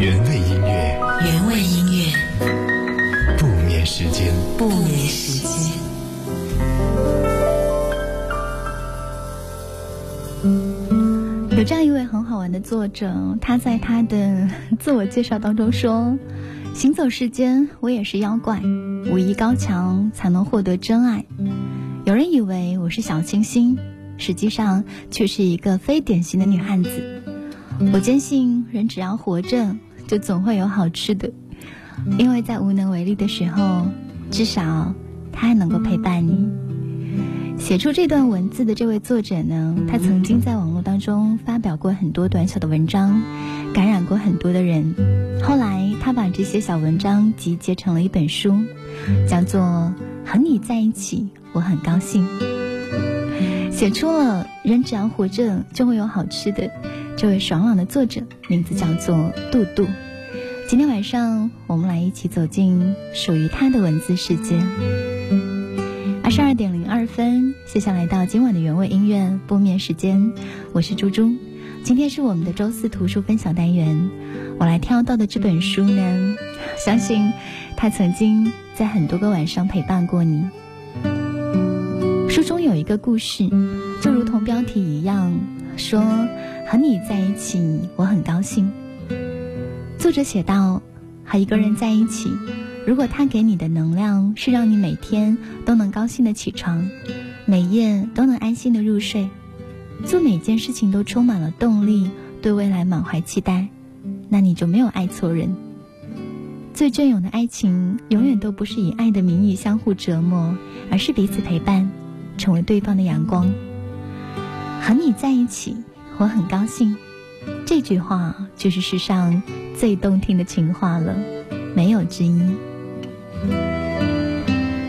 原味音乐，原味音乐，不眠时间，不眠时间。有这样一位很好玩的作者，他在他的自我介绍当中说：“行走世间，我也是妖怪，武艺高强才能获得真爱。有人以为我是小清新，实际上却是一个非典型的女汉子。我坚信，人只要活着，就总会有好吃的，因为在无能为力的时候，至少他还能够陪伴你。”写出这段文字的这位作者呢，他曾经在网络当中发表过很多短小的文章，感染过很多的人。后来他把这些小文章集结成了一本书，叫做《和你在一起，我很高兴》。写出了人只要活着就会有好吃的，这位爽朗的作者名字叫做杜杜。今天晚上我们来一起走进属于他的文字世界。二十二点零二分，接下来到今晚的原味音乐播眠时间，我是猪猪。今天是我们的周四图书分享单元，我来挑到的这本书呢，相信它曾经在很多个晚上陪伴过你。书中有一个故事，就如同标题一样，说和你在一起我很高兴。作者写道：和一个人在一起。如果他给你的能量是让你每天都能高兴的起床，每夜都能安心的入睡，做每件事情都充满了动力，对未来满怀期待，那你就没有爱错人。最隽永的爱情，永远都不是以爱的名义相互折磨，而是彼此陪伴，成为对方的阳光。和你在一起，我很高兴。这句话就是世上最动听的情话了，没有之一。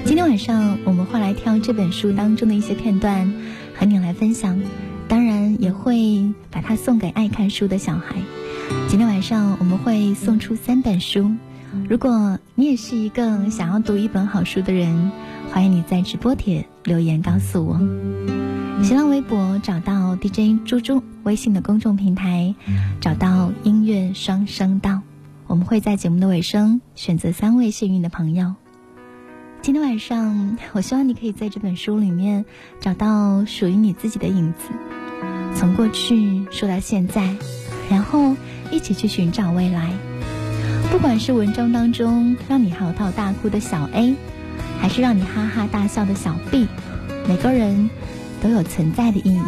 今天晚上我们会来挑这本书当中的一些片段和你来分享，当然也会把它送给爱看书的小孩。今天晚上我们会送出三本书，如果你也是一个想要读一本好书的人，欢迎你在直播帖留言告诉我。新浪微博找到 DJ 猪猪，微信的公众平台找到音乐双声道。我们会在节目的尾声选择三位幸运的朋友。今天晚上，我希望你可以在这本书里面找到属于你自己的影子，从过去说到现在，然后一起去寻找未来。不管是文章当中让你嚎啕大哭的小 A，还是让你哈哈大笑的小 B，每个人都有存在的意义。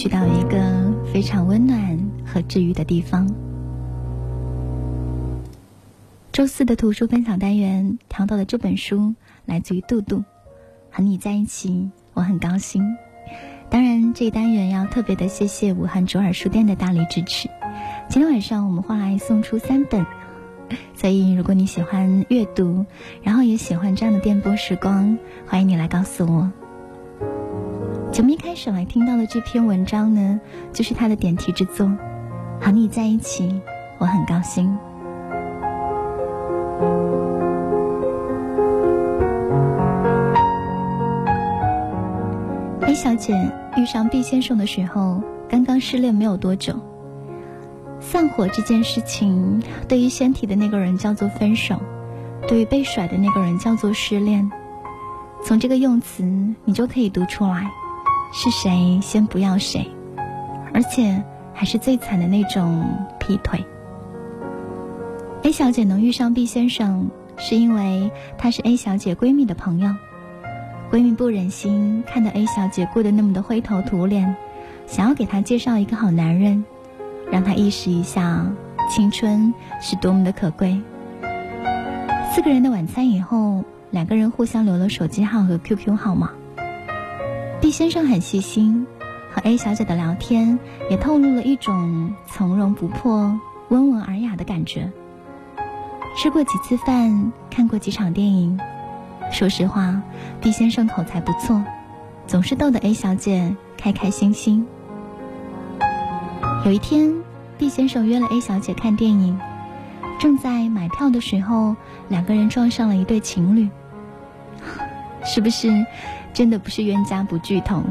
去到一个非常温暖和治愈的地方。周四的图书分享单元挑到的这本书来自于杜杜，和你在一起，我很高兴。当然，这一单元要特别的谢谢武汉卓尔书店的大力支持。今天晚上我们会来送出三本所以，如果你喜欢阅读，然后也喜欢这样的电波时光，欢迎你来告诉我。节目一开始来听到的这篇文章呢，就是他的点题之作，《和你在一起，我很高兴》。A 小姐遇上 B 先生的时候，刚刚失恋没有多久。散伙这件事情，对于先提的那个人叫做分手，对于被甩的那个人叫做失恋。从这个用词，你就可以读出来，是谁先不要谁，而且还是最惨的那种劈腿。A 小姐能遇上 B 先生，是因为她是 A 小姐闺蜜的朋友，闺蜜不忍心看到 A 小姐过得那么的灰头土脸，想要给她介绍一个好男人。让她意识一下青春是多么的可贵。四个人的晚餐以后，两个人互相留了手机号和 QQ 号码。毕先生很细心，和 A 小姐的聊天也透露了一种从容不迫、温文尔雅的感觉。吃过几次饭，看过几场电影，说实话，毕先生口才不错，总是逗得 A 小姐开开心心。有一天，B 先生约了 A 小姐看电影，正在买票的时候，两个人撞上了一对情侣。是不是真的不是冤家不聚头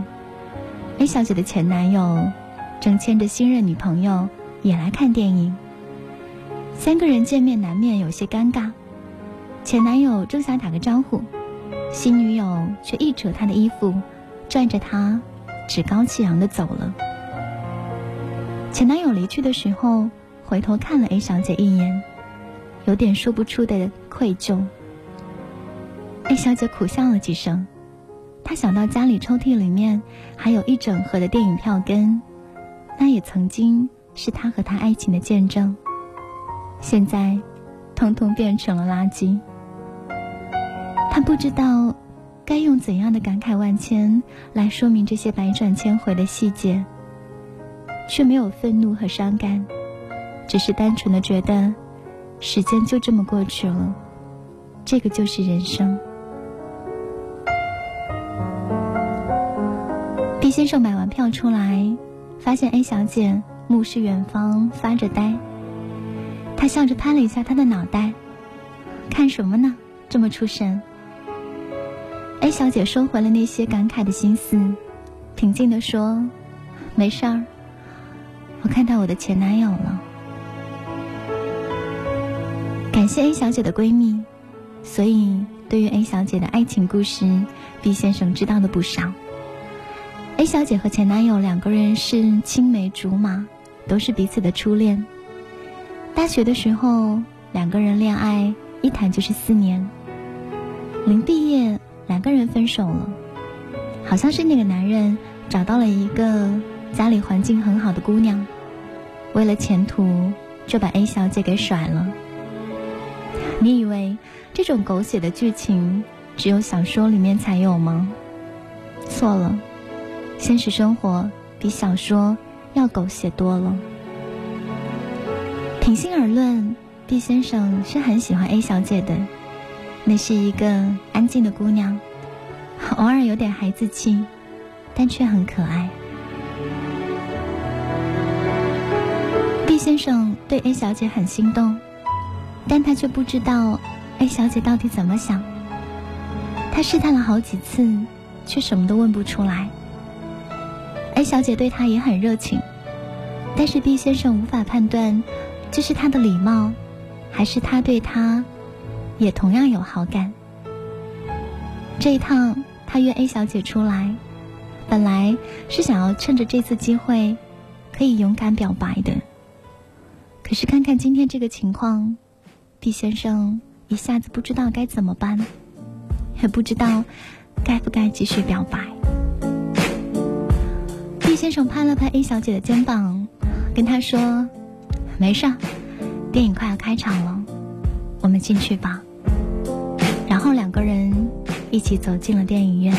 ？A 小姐的前男友正牵着新任女朋友也来看电影，三个人见面难免有些尴尬。前男友正想打个招呼，新女友却一扯他的衣服，拽着他趾高气扬的走了。前男友离去的时候，回头看了 A 小姐一眼，有点说不出的愧疚。A 小姐苦笑了几声，他想到家里抽屉里面还有一整盒的电影票根，那也曾经是他和他爱情的见证，现在，通通变成了垃圾。他不知道该用怎样的感慨万千来说明这些百转千回的细节。却没有愤怒和伤感，只是单纯的觉得，时间就这么过去了，这个就是人生。毕先生买完票出来，发现 A 小姐目视远方发着呆，他笑着拍了一下她的脑袋，看什么呢？这么出神。A 小姐收回了那些感慨的心思，平静的说：“没事儿。”我看到我的前男友了，感谢 A 小姐的闺蜜，所以对于 A 小姐的爱情故事，B 先生知道的不少。A 小姐和前男友两个人是青梅竹马，都是彼此的初恋。大学的时候，两个人恋爱一谈就是四年。临毕业，两个人分手了，好像是那个男人找到了一个。家里环境很好的姑娘，为了前途就把 A 小姐给甩了。你以为这种狗血的剧情只有小说里面才有吗？错了，现实生活比小说要狗血多了。平心而论，B 先生是很喜欢 A 小姐的。那是一个安静的姑娘，偶尔有点孩子气，但却很可爱。B 先生对 A 小姐很心动，但他却不知道 A 小姐到底怎么想。他试探了好几次，却什么都问不出来。A 小姐对他也很热情，但是 B 先生无法判断，这是他的礼貌，还是他对他也同样有好感。这一趟他约 A 小姐出来，本来是想要趁着这次机会可以勇敢表白的，可是看看今天这个情况，B 先生一下子不知道该怎么办，也不知道该不该继续表白。先生拍了拍 A 小姐的肩膀，跟她说：“没事，电影快要开场了，我们进去吧。”然后两个人一起走进了电影院。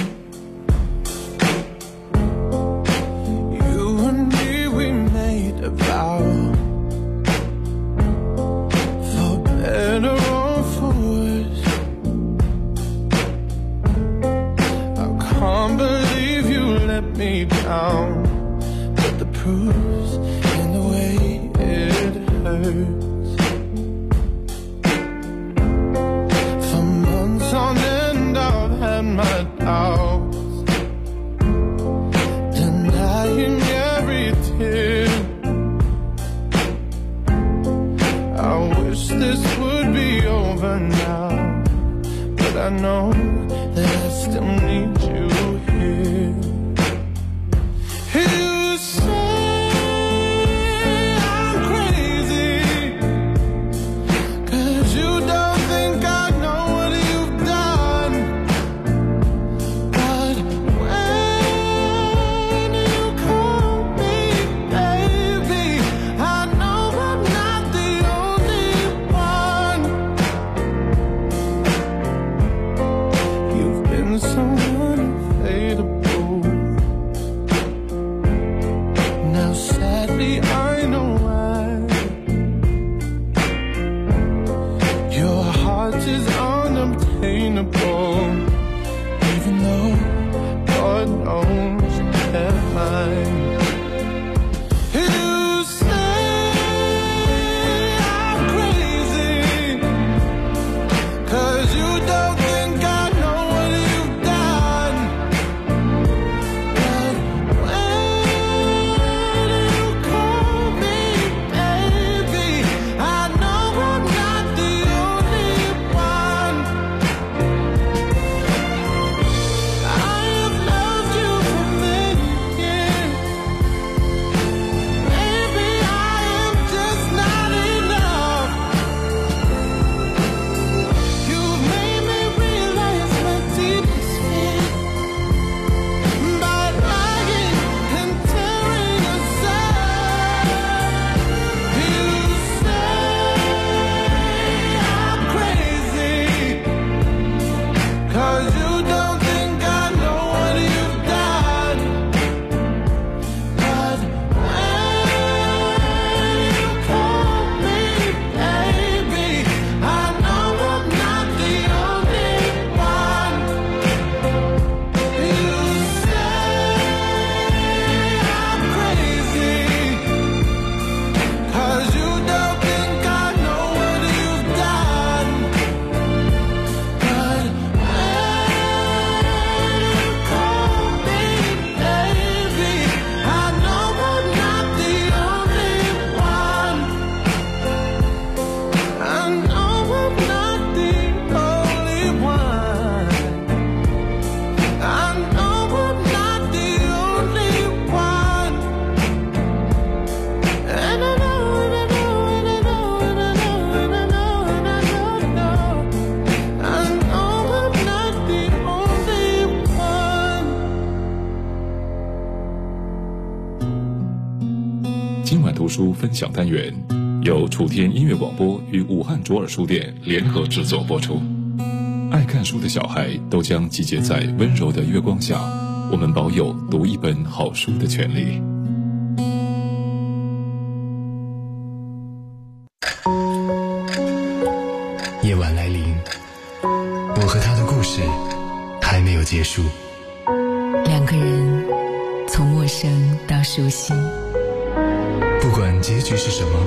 讲单元由楚天音乐广播与武汉卓尔书店联合制作播出。爱看书的小孩都将集结在温柔的月光下我们保有读一本好书的权利。夜晚来临我和他的故事还没有结束。两个人从陌生到熟悉。结局是什么，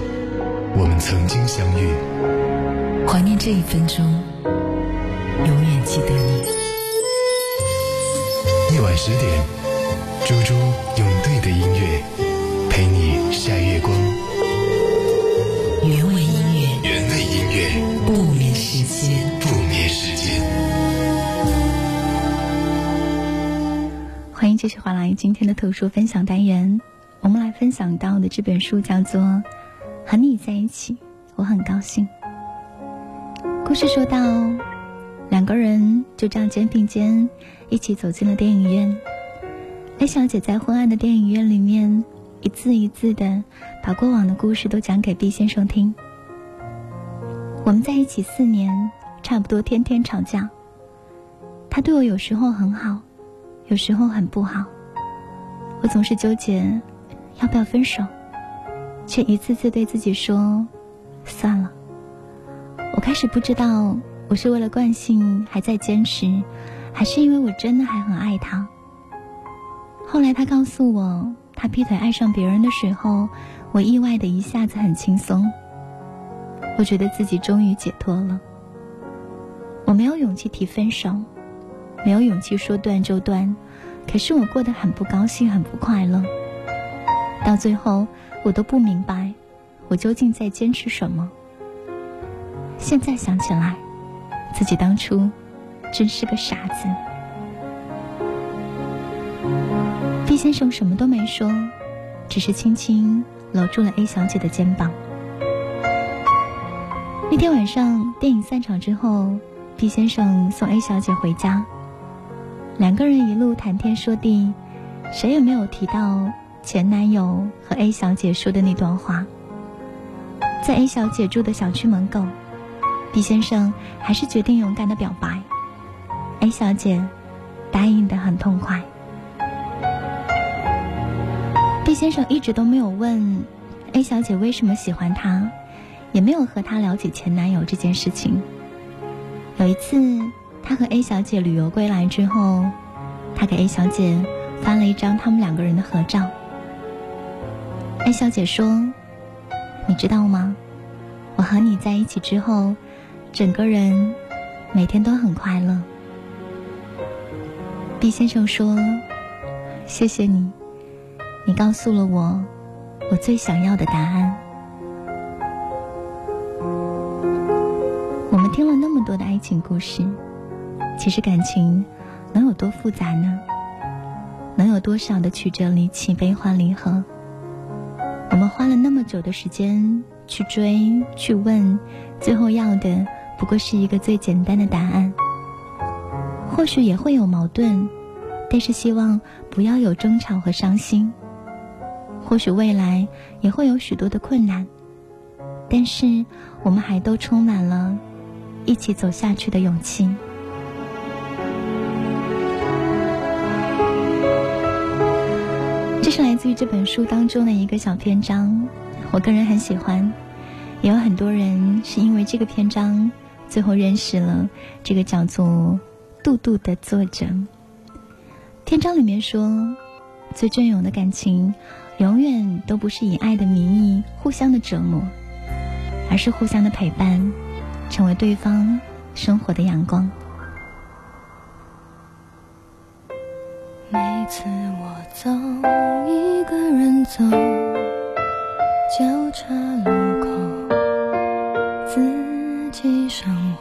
我们曾经相遇。怀念这一分钟，永远记得你。夜晚十点，猪猪用对的音乐陪你晒月光。原味音乐，原味音乐，不眠时间。不眠时间。欢迎继续回来今天的特殊分享单元。分享到的这本书叫做《和你在一起，我很高兴》。故事说到，两个人就这样肩并肩一起走进了电影院。A 小姐在昏暗的电影院里面，一字一字的把过往的故事都讲给 B 先生听。我们在一起四年，差不多天天吵架。他对我有时候很好。有时候很不好，我总是纠结要不要分手，却一次次对自己说算了。我开始不知道我是为了惯性还在坚持，还是因为我真的还很爱他。后来他告诉我他劈腿爱上别人的时候，我意外的一下子很轻松，我觉得自己终于解脱了。我没有勇气提分手。没有勇气说断就断，可是我过得很不高兴，很不快乐。到最后，我都不明白，我究竟在坚持什么。现在想起来，自己当初真是个傻子。毕先生什么都没说，只是轻轻搂住了 A 小姐的肩膀。那天晚上，电影散场之后毕先生送 A 小姐回家。两个人一路谈天说地，谁也没有提到前男友和 A 小姐说的那段话。在 A 小姐住的小区门口，B 先生还是决定勇敢的表白。A 小姐答应的很痛快。B 先生一直都没有问 A 小姐为什么喜欢他，也没有和她了解前男友这件事情。有一次。他和 A 小姐旅游归来之后，他给 A 小姐发了一张他们两个人的合照。A 小姐说：“你知道吗？我和你在一起之后，整个人每天都很快乐。”B 先生说：“谢谢你，你告诉了我我最想要的答案。”我们听了那么多的爱情故事。其实感情能有多复杂呢？能有多少的曲折离奇、悲欢离合？我们花了那么久的时间去追、去问，最后要的不过是一个最简单的答案。或许也会有矛盾，但是希望不要有争吵和伤心。或许未来也会有许多的困难，但是我们还都充满了一起走下去的勇气。是来自于这本书当中的一个小篇章，我个人很喜欢，也有很多人是因为这个篇章，最后认识了这个叫做杜杜的作者。篇章里面说，最隽永的感情，永远都不是以爱的名义互相的折磨，而是互相的陪伴，成为对方生活的阳光。每次我走，一个人走，交叉路口，自己生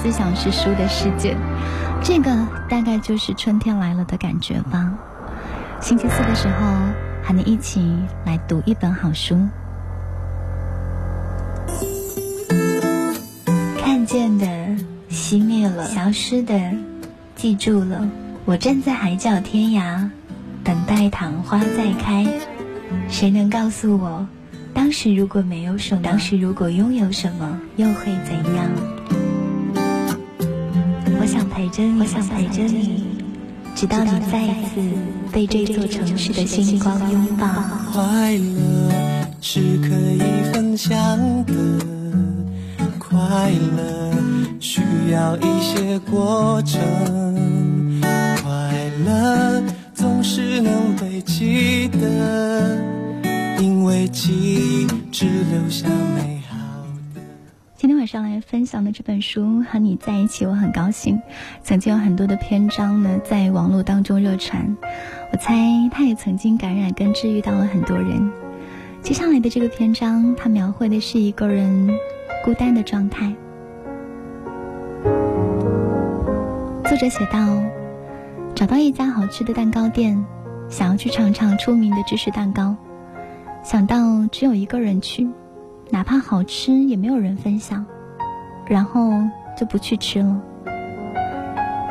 思想是书的世界，这个大概就是春天来了的感觉吧。星期四的时候，和你一起来读一本好书。看见的熄灭了，消失的记住了。我站在海角天涯，等待昙花再开。谁能告诉我，当时如果没有什么，当时如果拥有什么，又会怎样？我想陪着你，直到你再一次被这座城市的星光拥抱。快乐是可以分享的，快乐需要一些过程，快乐总是能被记得，因为记忆只留下美。上来分享的这本书《和你在一起》，我很高兴。曾经有很多的篇章呢，在网络当中热传，我猜他也曾经感染跟治愈到了很多人。接下来的这个篇章，它描绘的是一个人孤单的状态。作者写道：找到一家好吃的蛋糕店，想要去尝尝出名的芝士蛋糕，想到只有一个人去。哪怕好吃也没有人分享，然后就不去吃了。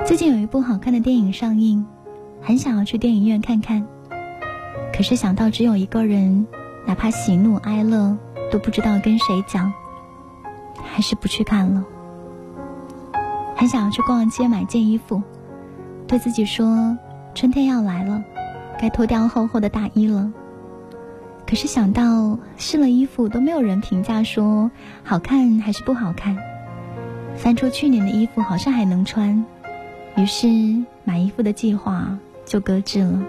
最近有一部好看的电影上映，很想要去电影院看看，可是想到只有一个人，哪怕喜怒哀乐都不知道跟谁讲，还是不去看了。很想要去逛街买件衣服，对自己说春天要来了，该脱掉厚厚的大衣了。可是想到试了衣服都没有人评价说好看还是不好看，翻出去年的衣服好像还能穿，于是买衣服的计划就搁置了。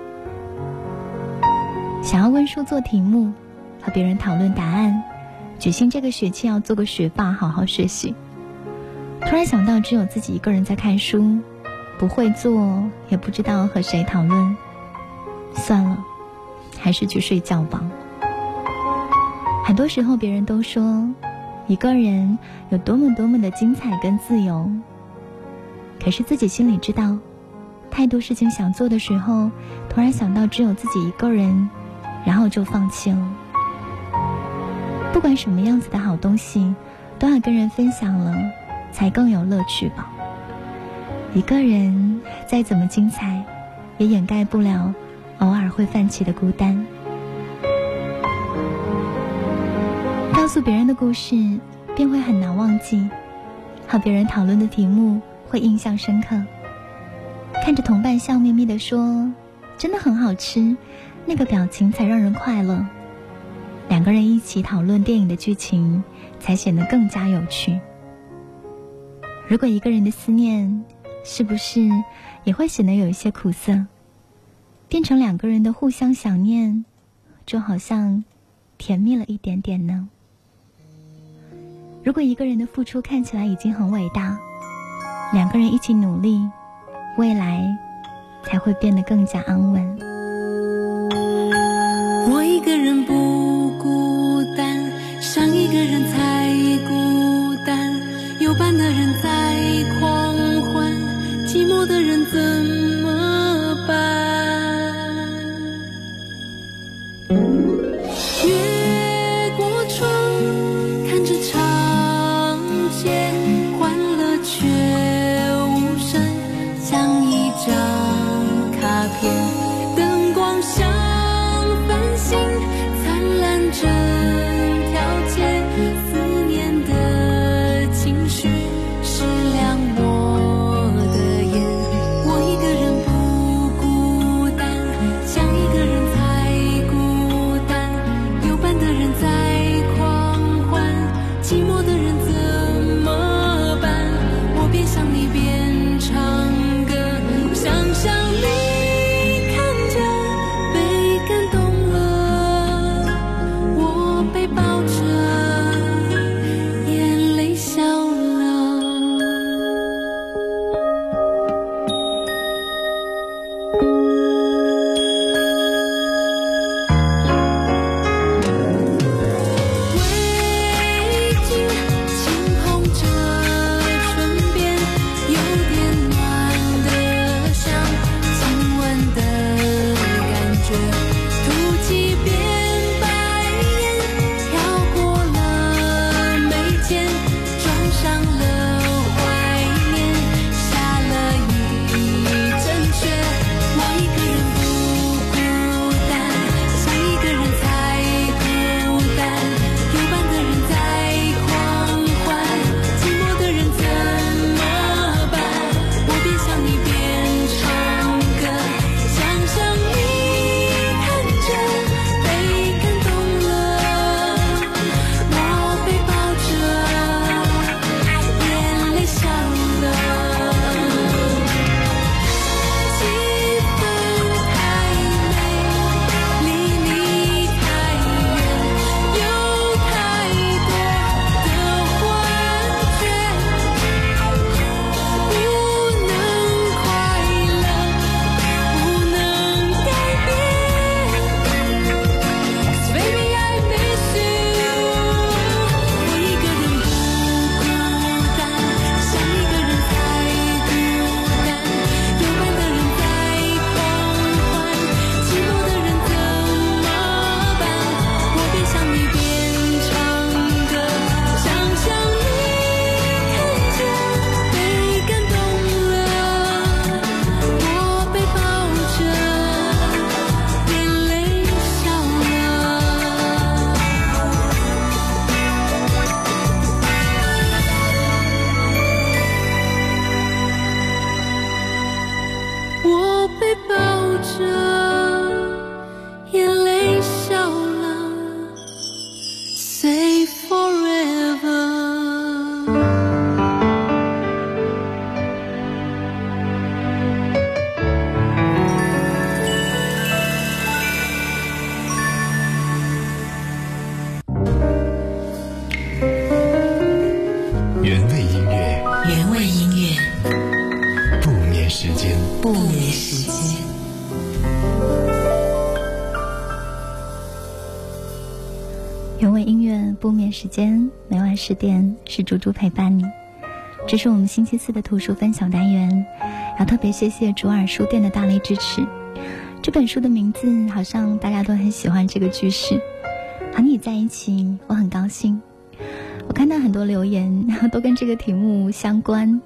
想要温书做题目，和别人讨论答案，决心这个学期要做个学霸，好好学习。突然想到只有自己一个人在看书，不会做，也不知道和谁讨论，算了，还是去睡觉吧。很多时候，别人都说一个人有多么多么的精彩跟自由，可是自己心里知道，太多事情想做的时候，突然想到只有自己一个人，然后就放弃了。不管什么样子的好东西，都要跟人分享了，才更有乐趣吧。一个人再怎么精彩，也掩盖不了偶尔会泛起的孤单。告诉别人的故事，便会很难忘记；和别人讨论的题目，会印象深刻。看着同伴笑眯眯地说：“真的很好吃”，那个表情才让人快乐。两个人一起讨论电影的剧情，才显得更加有趣。如果一个人的思念，是不是也会显得有一些苦涩？变成两个人的互相想念，就好像甜蜜了一点点呢。如果一个人的付出看起来已经很伟大，两个人一起努力，未来才会变得更加安稳。我一个人不时间，每晚十点是猪猪陪伴你。这是我们星期四的图书分享单元，要特别谢谢卓尔书店的大力支持。这本书的名字好像大家都很喜欢这个句式，和你在一起，我很高兴。我看到很多留言 都跟这个题目相关。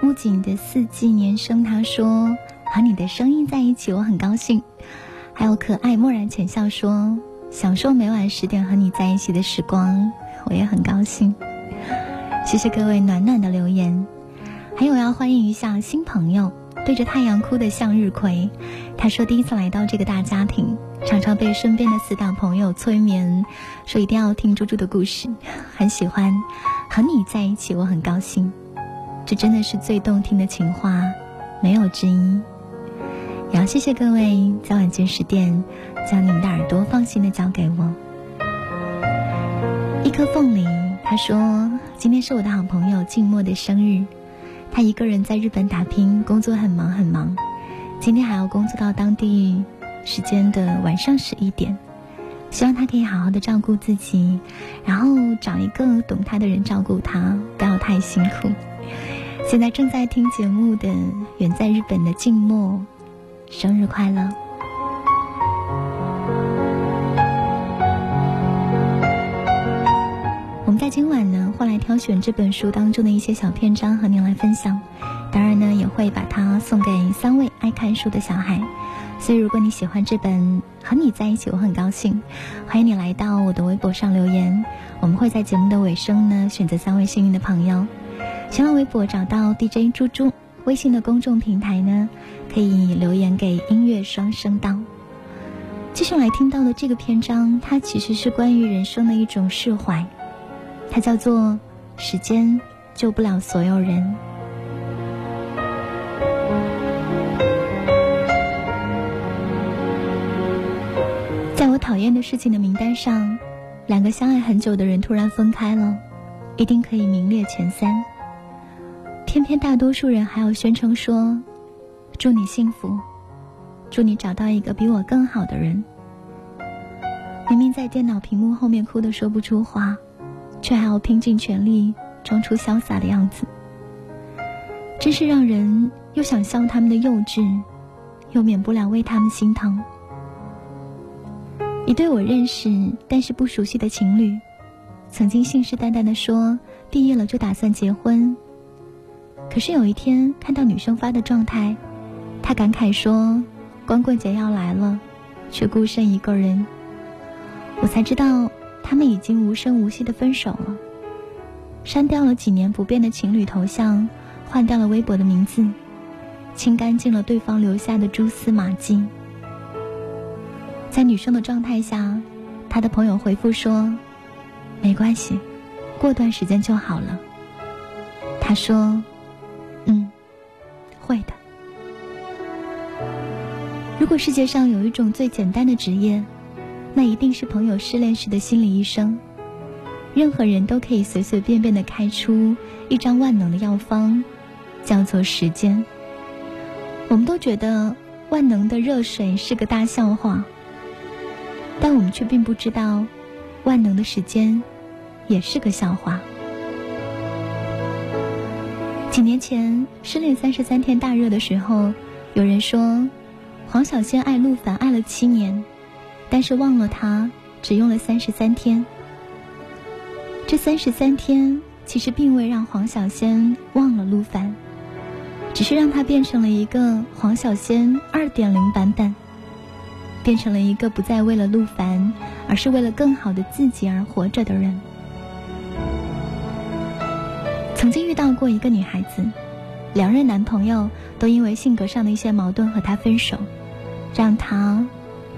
木槿的四季年生他说和你的声音在一起，我很高兴。还有可爱漠然浅笑说。享受每晚十点和你在一起的时光，我也很高兴。谢谢各位暖暖的留言，还有要欢迎一下新朋友，对着太阳哭的向日葵。他说第一次来到这个大家庭，常常被身边的死党朋友催眠，说一定要听猪猪的故事，很喜欢和你在一起，我很高兴。这真的是最动听的情话，没有之一。也要谢谢各位在晚间十点将你们的耳朵放心的交给我。一颗凤梨，他说今天是我的好朋友静默的生日，他一个人在日本打拼，工作很忙很忙，今天还要工作到当地时间的晚上十一点。希望他可以好好的照顾自己，然后找一个懂他的人照顾他，不要太辛苦。现在正在听节目的远在日本的静默。生日快乐！今晚呢会来挑选这本书当中的一些小篇章和您来分享，当然呢也会把它送给三位爱看书的小孩。所以如果你喜欢这本《和你在一起我很高兴》，欢迎你来到我的微博上留言，我们会在节目的尾声呢选择三位幸运的朋友。新浪微博找到 DJ 猪猪。微信的公众平台呢，可以留言给音乐双声道。接下来听到的这个篇章，它其实是关于人生的一种释怀，它叫做“时间救不了所有人”。在我讨厌的事情的名单上，两个相爱很久的人突然分开了，一定可以名列前三。偏偏大多数人还要宣称说：“祝你幸福，祝你找到一个比我更好的人。”明明在电脑屏幕后面哭得说不出话，却还要拼尽全力装出潇洒的样子，真是让人又想笑他们的幼稚，又免不了为他们心疼。一对我认识但是不熟悉的情侣，曾经信誓旦旦的说毕业了就打算结婚。可是有一天看到女生发的状态，他感慨说：“光棍节要来了，却孤身一个人。”我才知道他们已经无声无息的分手了，删掉了几年不变的情侣头像，换掉了微博的名字，清干净了对方留下的蛛丝马迹。在女生的状态下，他的朋友回复说：“没关系，过段时间就好了。”他说。嗯，会的。如果世界上有一种最简单的职业，那一定是朋友失恋时的心理医生。任何人都可以随随便便的开出一张万能的药方，叫做时间。我们都觉得万能的热水是个大笑话，但我们却并不知道，万能的时间也是个笑话。几年前，《失恋三十三天》大热的时候，有人说，黄小仙爱陆凡爱了七年，但是忘了他只用了三十三天。这三十三天其实并未让黄小仙忘了陆凡，只是让他变成了一个黄小仙二点零版本，变成了一个不再为了陆凡，而是为了更好的自己而活着的人。曾经遇到过一个女孩子，两任男朋友都因为性格上的一些矛盾和她分手，让她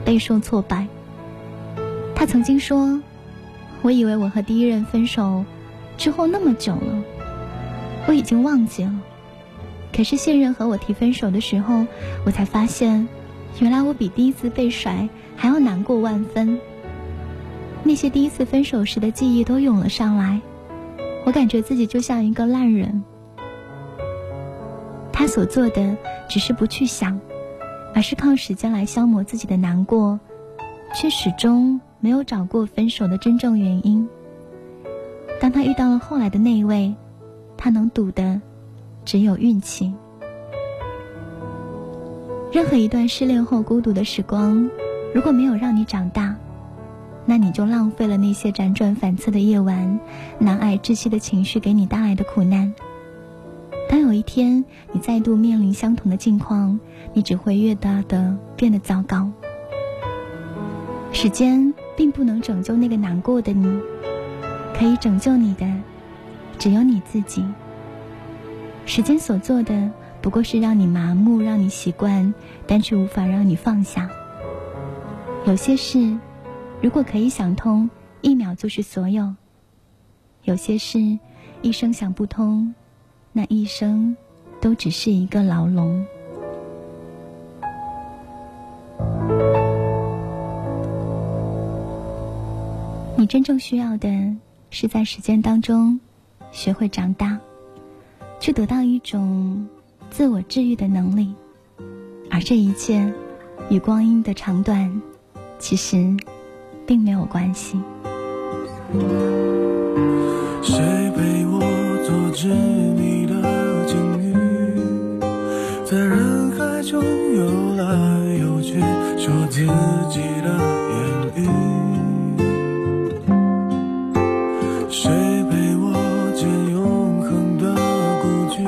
备受挫败。他曾经说：“我以为我和第一任分手之后那么久了，我已经忘记了。可是现任和我提分手的时候，我才发现，原来我比第一次被甩还要难过万分。那些第一次分手时的记忆都涌了上来。”我感觉自己就像一个烂人，他所做的只是不去想，而是靠时间来消磨自己的难过，却始终没有找过分手的真正原因。当他遇到了后来的那一位，他能赌的只有运气。任何一段失恋后孤独的时光，如果没有让你长大，那你就浪费了那些辗转反侧的夜晚，难挨窒息的情绪给你带来的苦难。当有一天你再度面临相同的境况，你只会越大的变得糟糕。时间并不能拯救那个难过的你，可以拯救你的只有你自己。时间所做的不过是让你麻木，让你习惯，但却无法让你放下。有些事，如果可以想通，一秒就是所有；有些事，一生想不通，那一生都只是一个牢笼。你真正需要的是在时间当中学会长大，去得到一种自我治愈的能力，而这一切与光阴的长短其实并没有关系。谁陪我做在人海中游来游去，说自己的言语。谁陪我见永恒的孤居，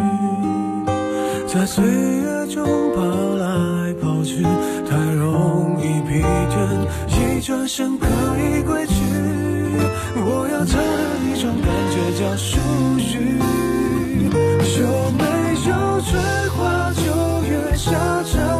在岁月中跑来跑去，太容易疲倦，一转身可以归去。我要找一种感觉叫属于，有没有追笑着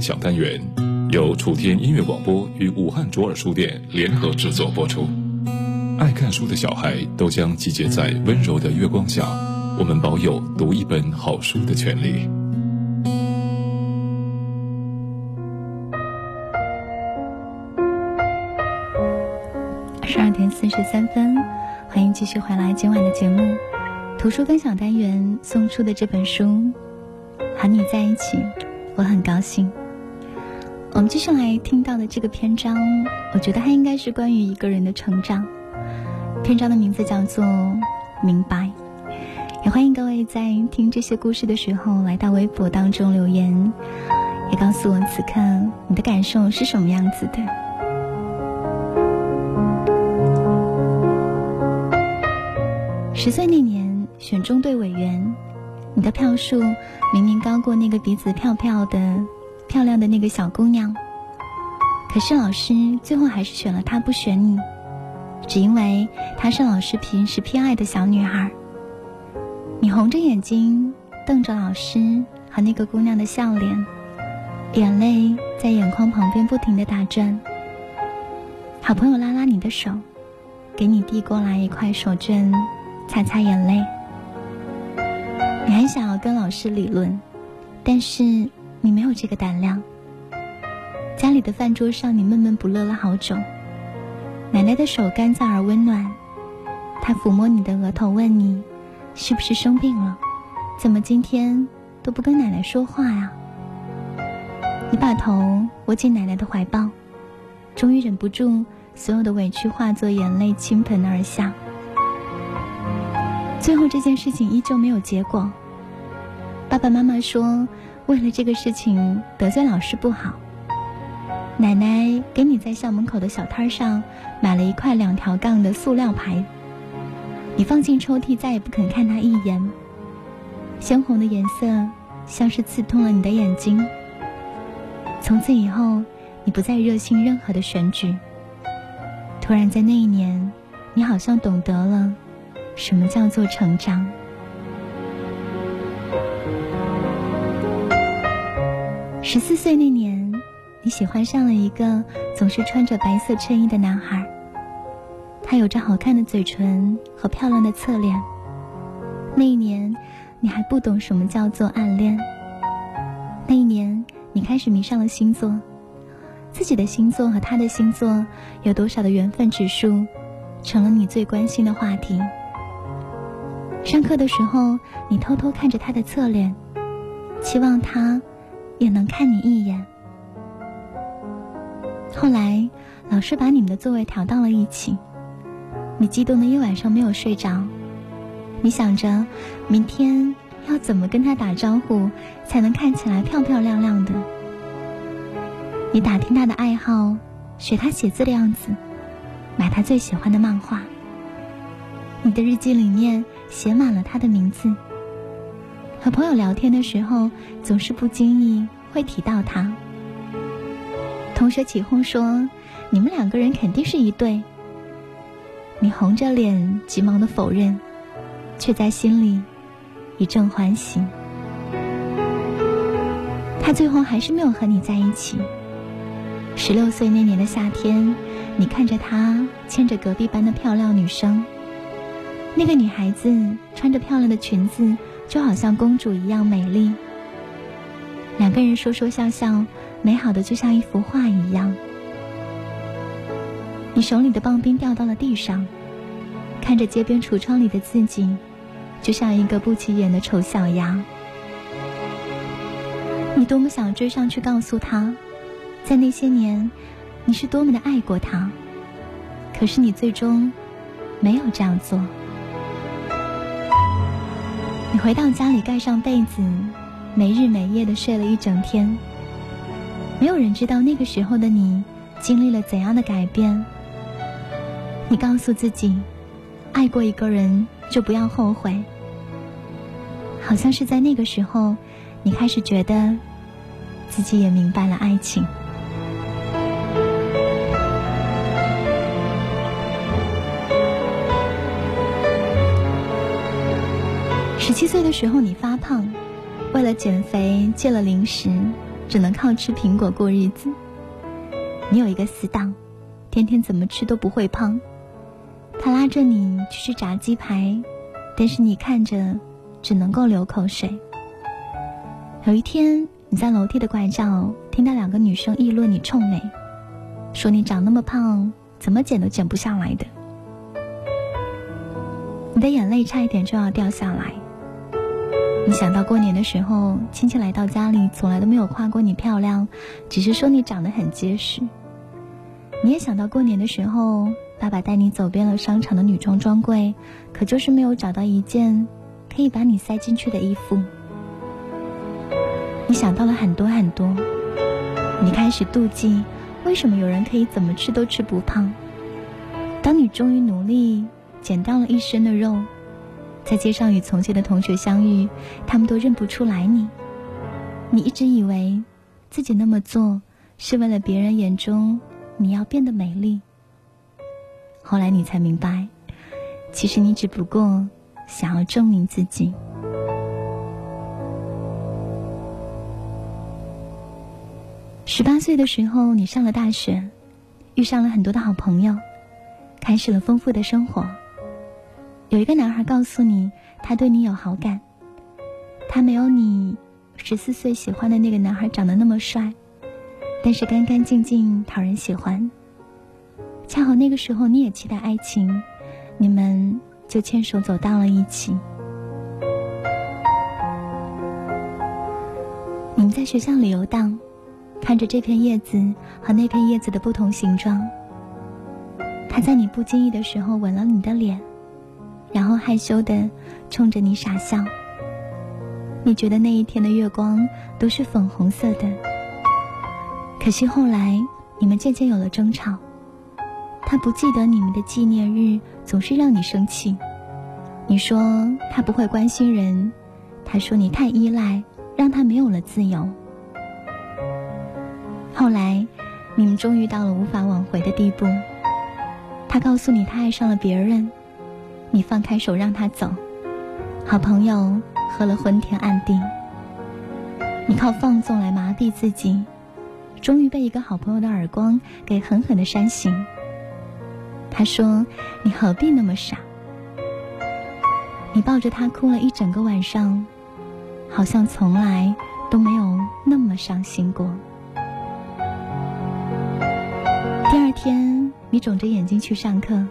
分享单元由楚天音乐广播与武汉卓尔书店联合制作播出。爱看书的小孩都将集结在温柔的月光下，我们保有读一本好书的权利。十二点四十三分，欢迎继续回来今晚的节目。图书分享单元送出的这本书《和你在一起》，我很高兴。我们继续来听到的这个篇章，我觉得它应该是关于一个人的成长。篇章的名字叫做《明白》，也欢迎各位在听这些故事的时候来到微博当中留言，也告诉我此刻你的感受是什么样子的。十岁那年选中队委员，你的票数明明高过那个鼻子漂漂的。漂亮的那个小姑娘，可是老师最后还是选了她，不选你，只因为她是老师平时偏爱的小女孩。你红着眼睛瞪着老师和那个姑娘的笑脸，眼泪在眼眶旁边不停的打转。好朋友拉拉你的手，给你递过来一块手绢，擦擦眼泪。你还想要跟老师理论，但是。你没有这个胆量。家里的饭桌上，你闷闷不乐了好久。奶奶的手干燥而温暖，她抚摸你的额头，问你：“是不是生病了？怎么今天都不跟奶奶说话呀？”你把头窝进奶奶的怀抱，终于忍不住，所有的委屈化作眼泪倾盆而下。最后这件事情依旧没有结果。爸爸妈妈说。为了这个事情得罪老师不好。奶奶给你在校门口的小摊上买了一块两条杠的塑料牌，你放进抽屉，再也不肯看它一眼。鲜红的颜色像是刺痛了你的眼睛。从此以后，你不再热心任何的选举。突然在那一年，你好像懂得了什么叫做成长。十四岁那年，你喜欢上了一个总是穿着白色衬衣的男孩。他有着好看的嘴唇和漂亮的侧脸。那一年，你还不懂什么叫做暗恋。那一年，你开始迷上了星座，自己的星座和他的星座有多少的缘分指数，成了你最关心的话题。上课的时候，你偷偷看着他的侧脸，期望他。也能看你一眼。后来，老师把你们的座位调到了一起，你激动的一晚上没有睡着。你想着，明天要怎么跟他打招呼，才能看起来漂漂亮亮的。你打听他的爱好，学他写字的样子，买他最喜欢的漫画。你的日记里面写满了他的名字。和朋友聊天的时候，总是不经意会提到他。同学起哄说：“你们两个人肯定是一对。”你红着脸急忙的否认，却在心里一阵欢喜。他最后还是没有和你在一起。十六岁那年的夏天，你看着他牵着隔壁班的漂亮女生，那个女孩子穿着漂亮的裙子。就好像公主一样美丽。两个人说说笑笑，美好的就像一幅画一样。你手里的棒冰掉到了地上，看着街边橱窗里的自己，就像一个不起眼的丑小鸭。你多么想追上去告诉他，在那些年，你是多么的爱过他。可是你最终没有这样做。你回到家里，盖上被子，没日没夜的睡了一整天。没有人知道那个时候的你经历了怎样的改变。你告诉自己，爱过一个人就不要后悔。好像是在那个时候，你开始觉得自己也明白了爱情。岁的时候，你发胖，为了减肥戒了零食，只能靠吃苹果过日子。你有一个死党，天天怎么吃都不会胖，他拉着你去吃炸鸡排，但是你看着只能够流口水。有一天，你在楼梯的拐角听到两个女生议论你臭美，说你长那么胖，怎么减都减不下来的。你的眼泪差一点就要掉下来。你想到过年的时候，亲戚来到家里，从来都没有夸过你漂亮，只是说你长得很结实。你也想到过年的时候，爸爸带你走遍了商场的女装专柜，可就是没有找到一件可以把你塞进去的衣服。你想到了很多很多，你开始妒忌，为什么有人可以怎么吃都吃不胖？当你终于努力减掉了一身的肉，在街上与从前的同学相遇，他们都认不出来你。你一直以为自己那么做是为了别人眼中你要变得美丽，后来你才明白，其实你只不过想要证明自己。十八岁的时候，你上了大学，遇上了很多的好朋友，开始了丰富的生活。有一个男孩告诉你，他对你有好感，他没有你十四岁喜欢的那个男孩长得那么帅，但是干干净净，讨人喜欢。恰好那个时候你也期待爱情，你们就牵手走到了一起。你们在学校里游荡。看着这片叶子和那片叶子的不同形状，他在你不经意的时候吻了你的脸，然后害羞的冲着你傻笑。你觉得那一天的月光都是粉红色的。可惜后来你们渐渐有了争吵，他不记得你们的纪念日，总是让你生气。你说他不会关心人，他说你太依赖，让他没有了自由。后来，你们终于到了无法挽回的地步。他告诉你他爱上了别人，你放开手让他走。好朋友喝了昏天暗地，你靠放纵来麻痹自己，终于被一个好朋友的耳光给狠狠的扇醒。他说：“你何必那么傻？”你抱着他哭了一整个晚上，好像从来都没有那么伤心过。第二天，你肿着眼睛去上课，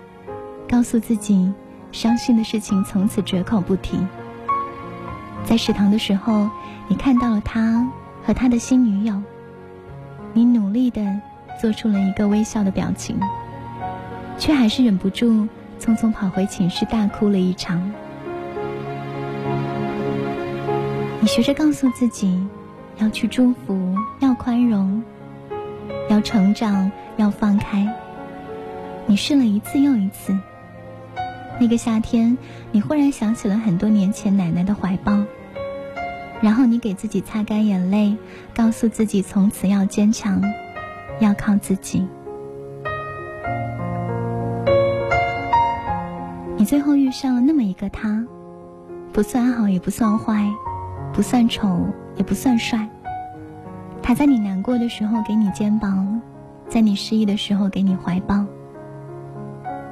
告诉自己，伤心的事情从此绝口不提。在食堂的时候，你看到了他和他的新女友，你努力的做出了一个微笑的表情，却还是忍不住匆匆跑回寝室大哭了一场。你学着告诉自己，要去祝福，要宽容，要成长。要放开。你试了一次又一次。那个夏天，你忽然想起了很多年前奶奶的怀抱，然后你给自己擦干眼泪，告诉自己从此要坚强，要靠自己。你最后遇上了那么一个他，不算好也不算坏，不算丑也不算帅。他在你难过的时候给你肩膀。在你失意的时候给你怀抱，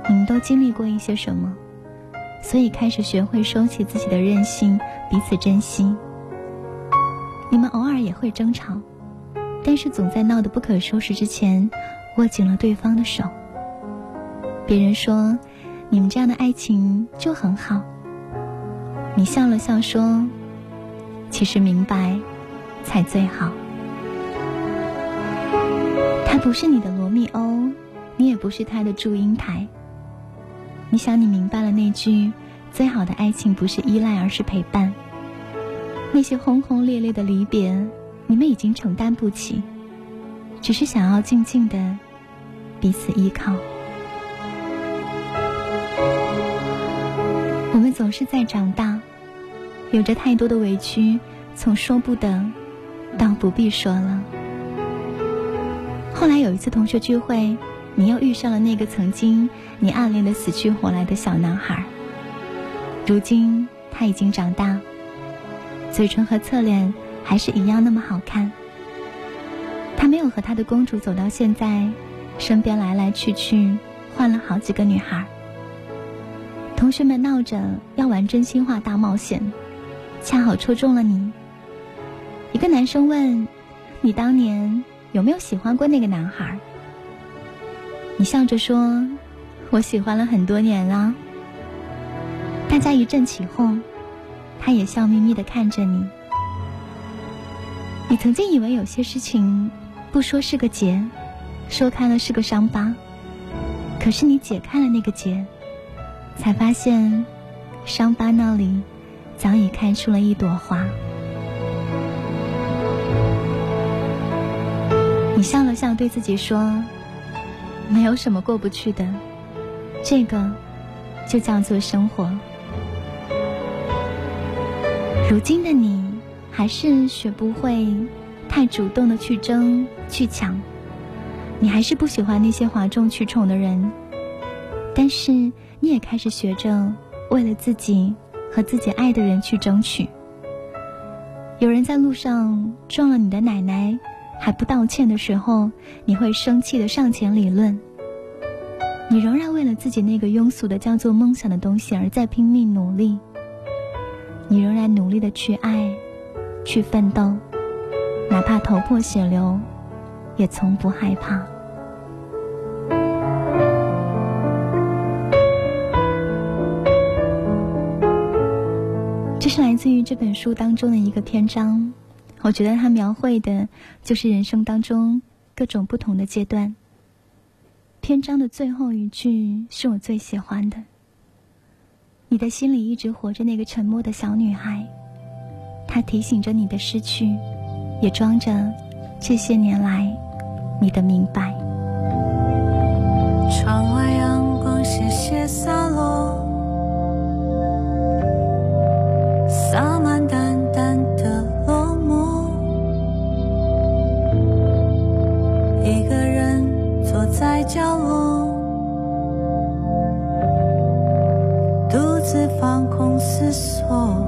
你们都经历过一些什么？所以开始学会收起自己的任性，彼此珍惜。你们偶尔也会争吵，但是总在闹得不可收拾之前，握紧了对方的手。别人说，你们这样的爱情就很好。你笑了笑说，其实明白，才最好。他不是你的罗密欧，你也不是他的祝英台。你想，你明白了那句“最好的爱情不是依赖，而是陪伴”。那些轰轰烈烈的离别，你们已经承担不起，只是想要静静的彼此依靠。我们总是在长大，有着太多的委屈，从说不得到不必说了。后来有一次同学聚会，你又遇上了那个曾经你暗恋的死去活来的小男孩。如今他已经长大，嘴唇和侧脸还是一样那么好看。他没有和他的公主走到现在，身边来来去去换了好几个女孩。同学们闹着要玩真心话大冒险，恰好戳中了你。一个男生问：“你当年？”有没有喜欢过那个男孩？你笑着说：“我喜欢了很多年了。”大家一阵起哄，他也笑眯眯的看着你。你曾经以为有些事情不说是个结，说开了是个伤疤，可是你解开了那个结，才发现伤疤那里早已开出了一朵花。你笑了笑，对自己说：“没有什么过不去的，这个就叫做生活。”如今的你，还是学不会太主动的去争去抢，你还是不喜欢那些哗众取宠的人，但是你也开始学着为了自己和自己爱的人去争取。有人在路上撞了你的奶奶。还不道歉的时候，你会生气的上前理论。你仍然为了自己那个庸俗的叫做梦想的东西而在拼命努力。你仍然努力的去爱，去奋斗，哪怕头破血流，也从不害怕。这是来自于这本书当中的一个篇章。我觉得他描绘的就是人生当中各种不同的阶段。篇章的最后一句是我最喜欢的。你的心里一直活着那个沉默的小女孩，她提醒着你的失去，也装着这些年来你的明白。窗外阳光斜斜洒落，洒满角落，独自放空思索，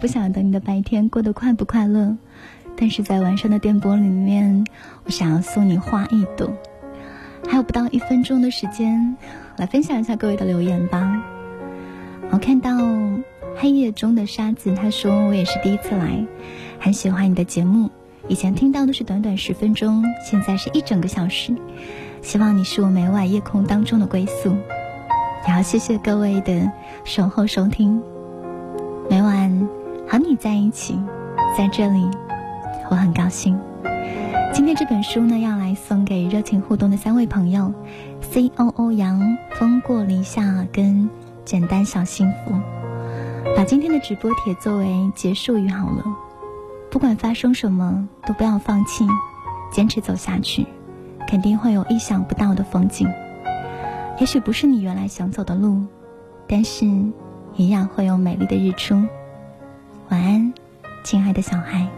不晓得你的白天过得快不快乐，但是在晚上的电波里面，我想要送你花一朵。还有不到一分钟的时间，来分享一下各位的留言吧。我看到黑夜中的沙子，他说我也是第一次来，很喜欢你的节目。以前听到都是短短十分钟，现在是一整个小时。希望你是我每晚夜空当中的归宿。然后谢谢各位的守候收听，每晚和你在一起，在这里，我很高兴。今天这本书呢，要来送给热情互动的三位朋友：C O O 杨、风过篱下跟简单小幸福。把今天的直播帖作为结束语好了。不管发生什么，都不要放弃，坚持走下去，肯定会有意想不到的风景。也许不是你原来想走的路，但是一样会有美丽的日出。晚安，亲爱的小孩。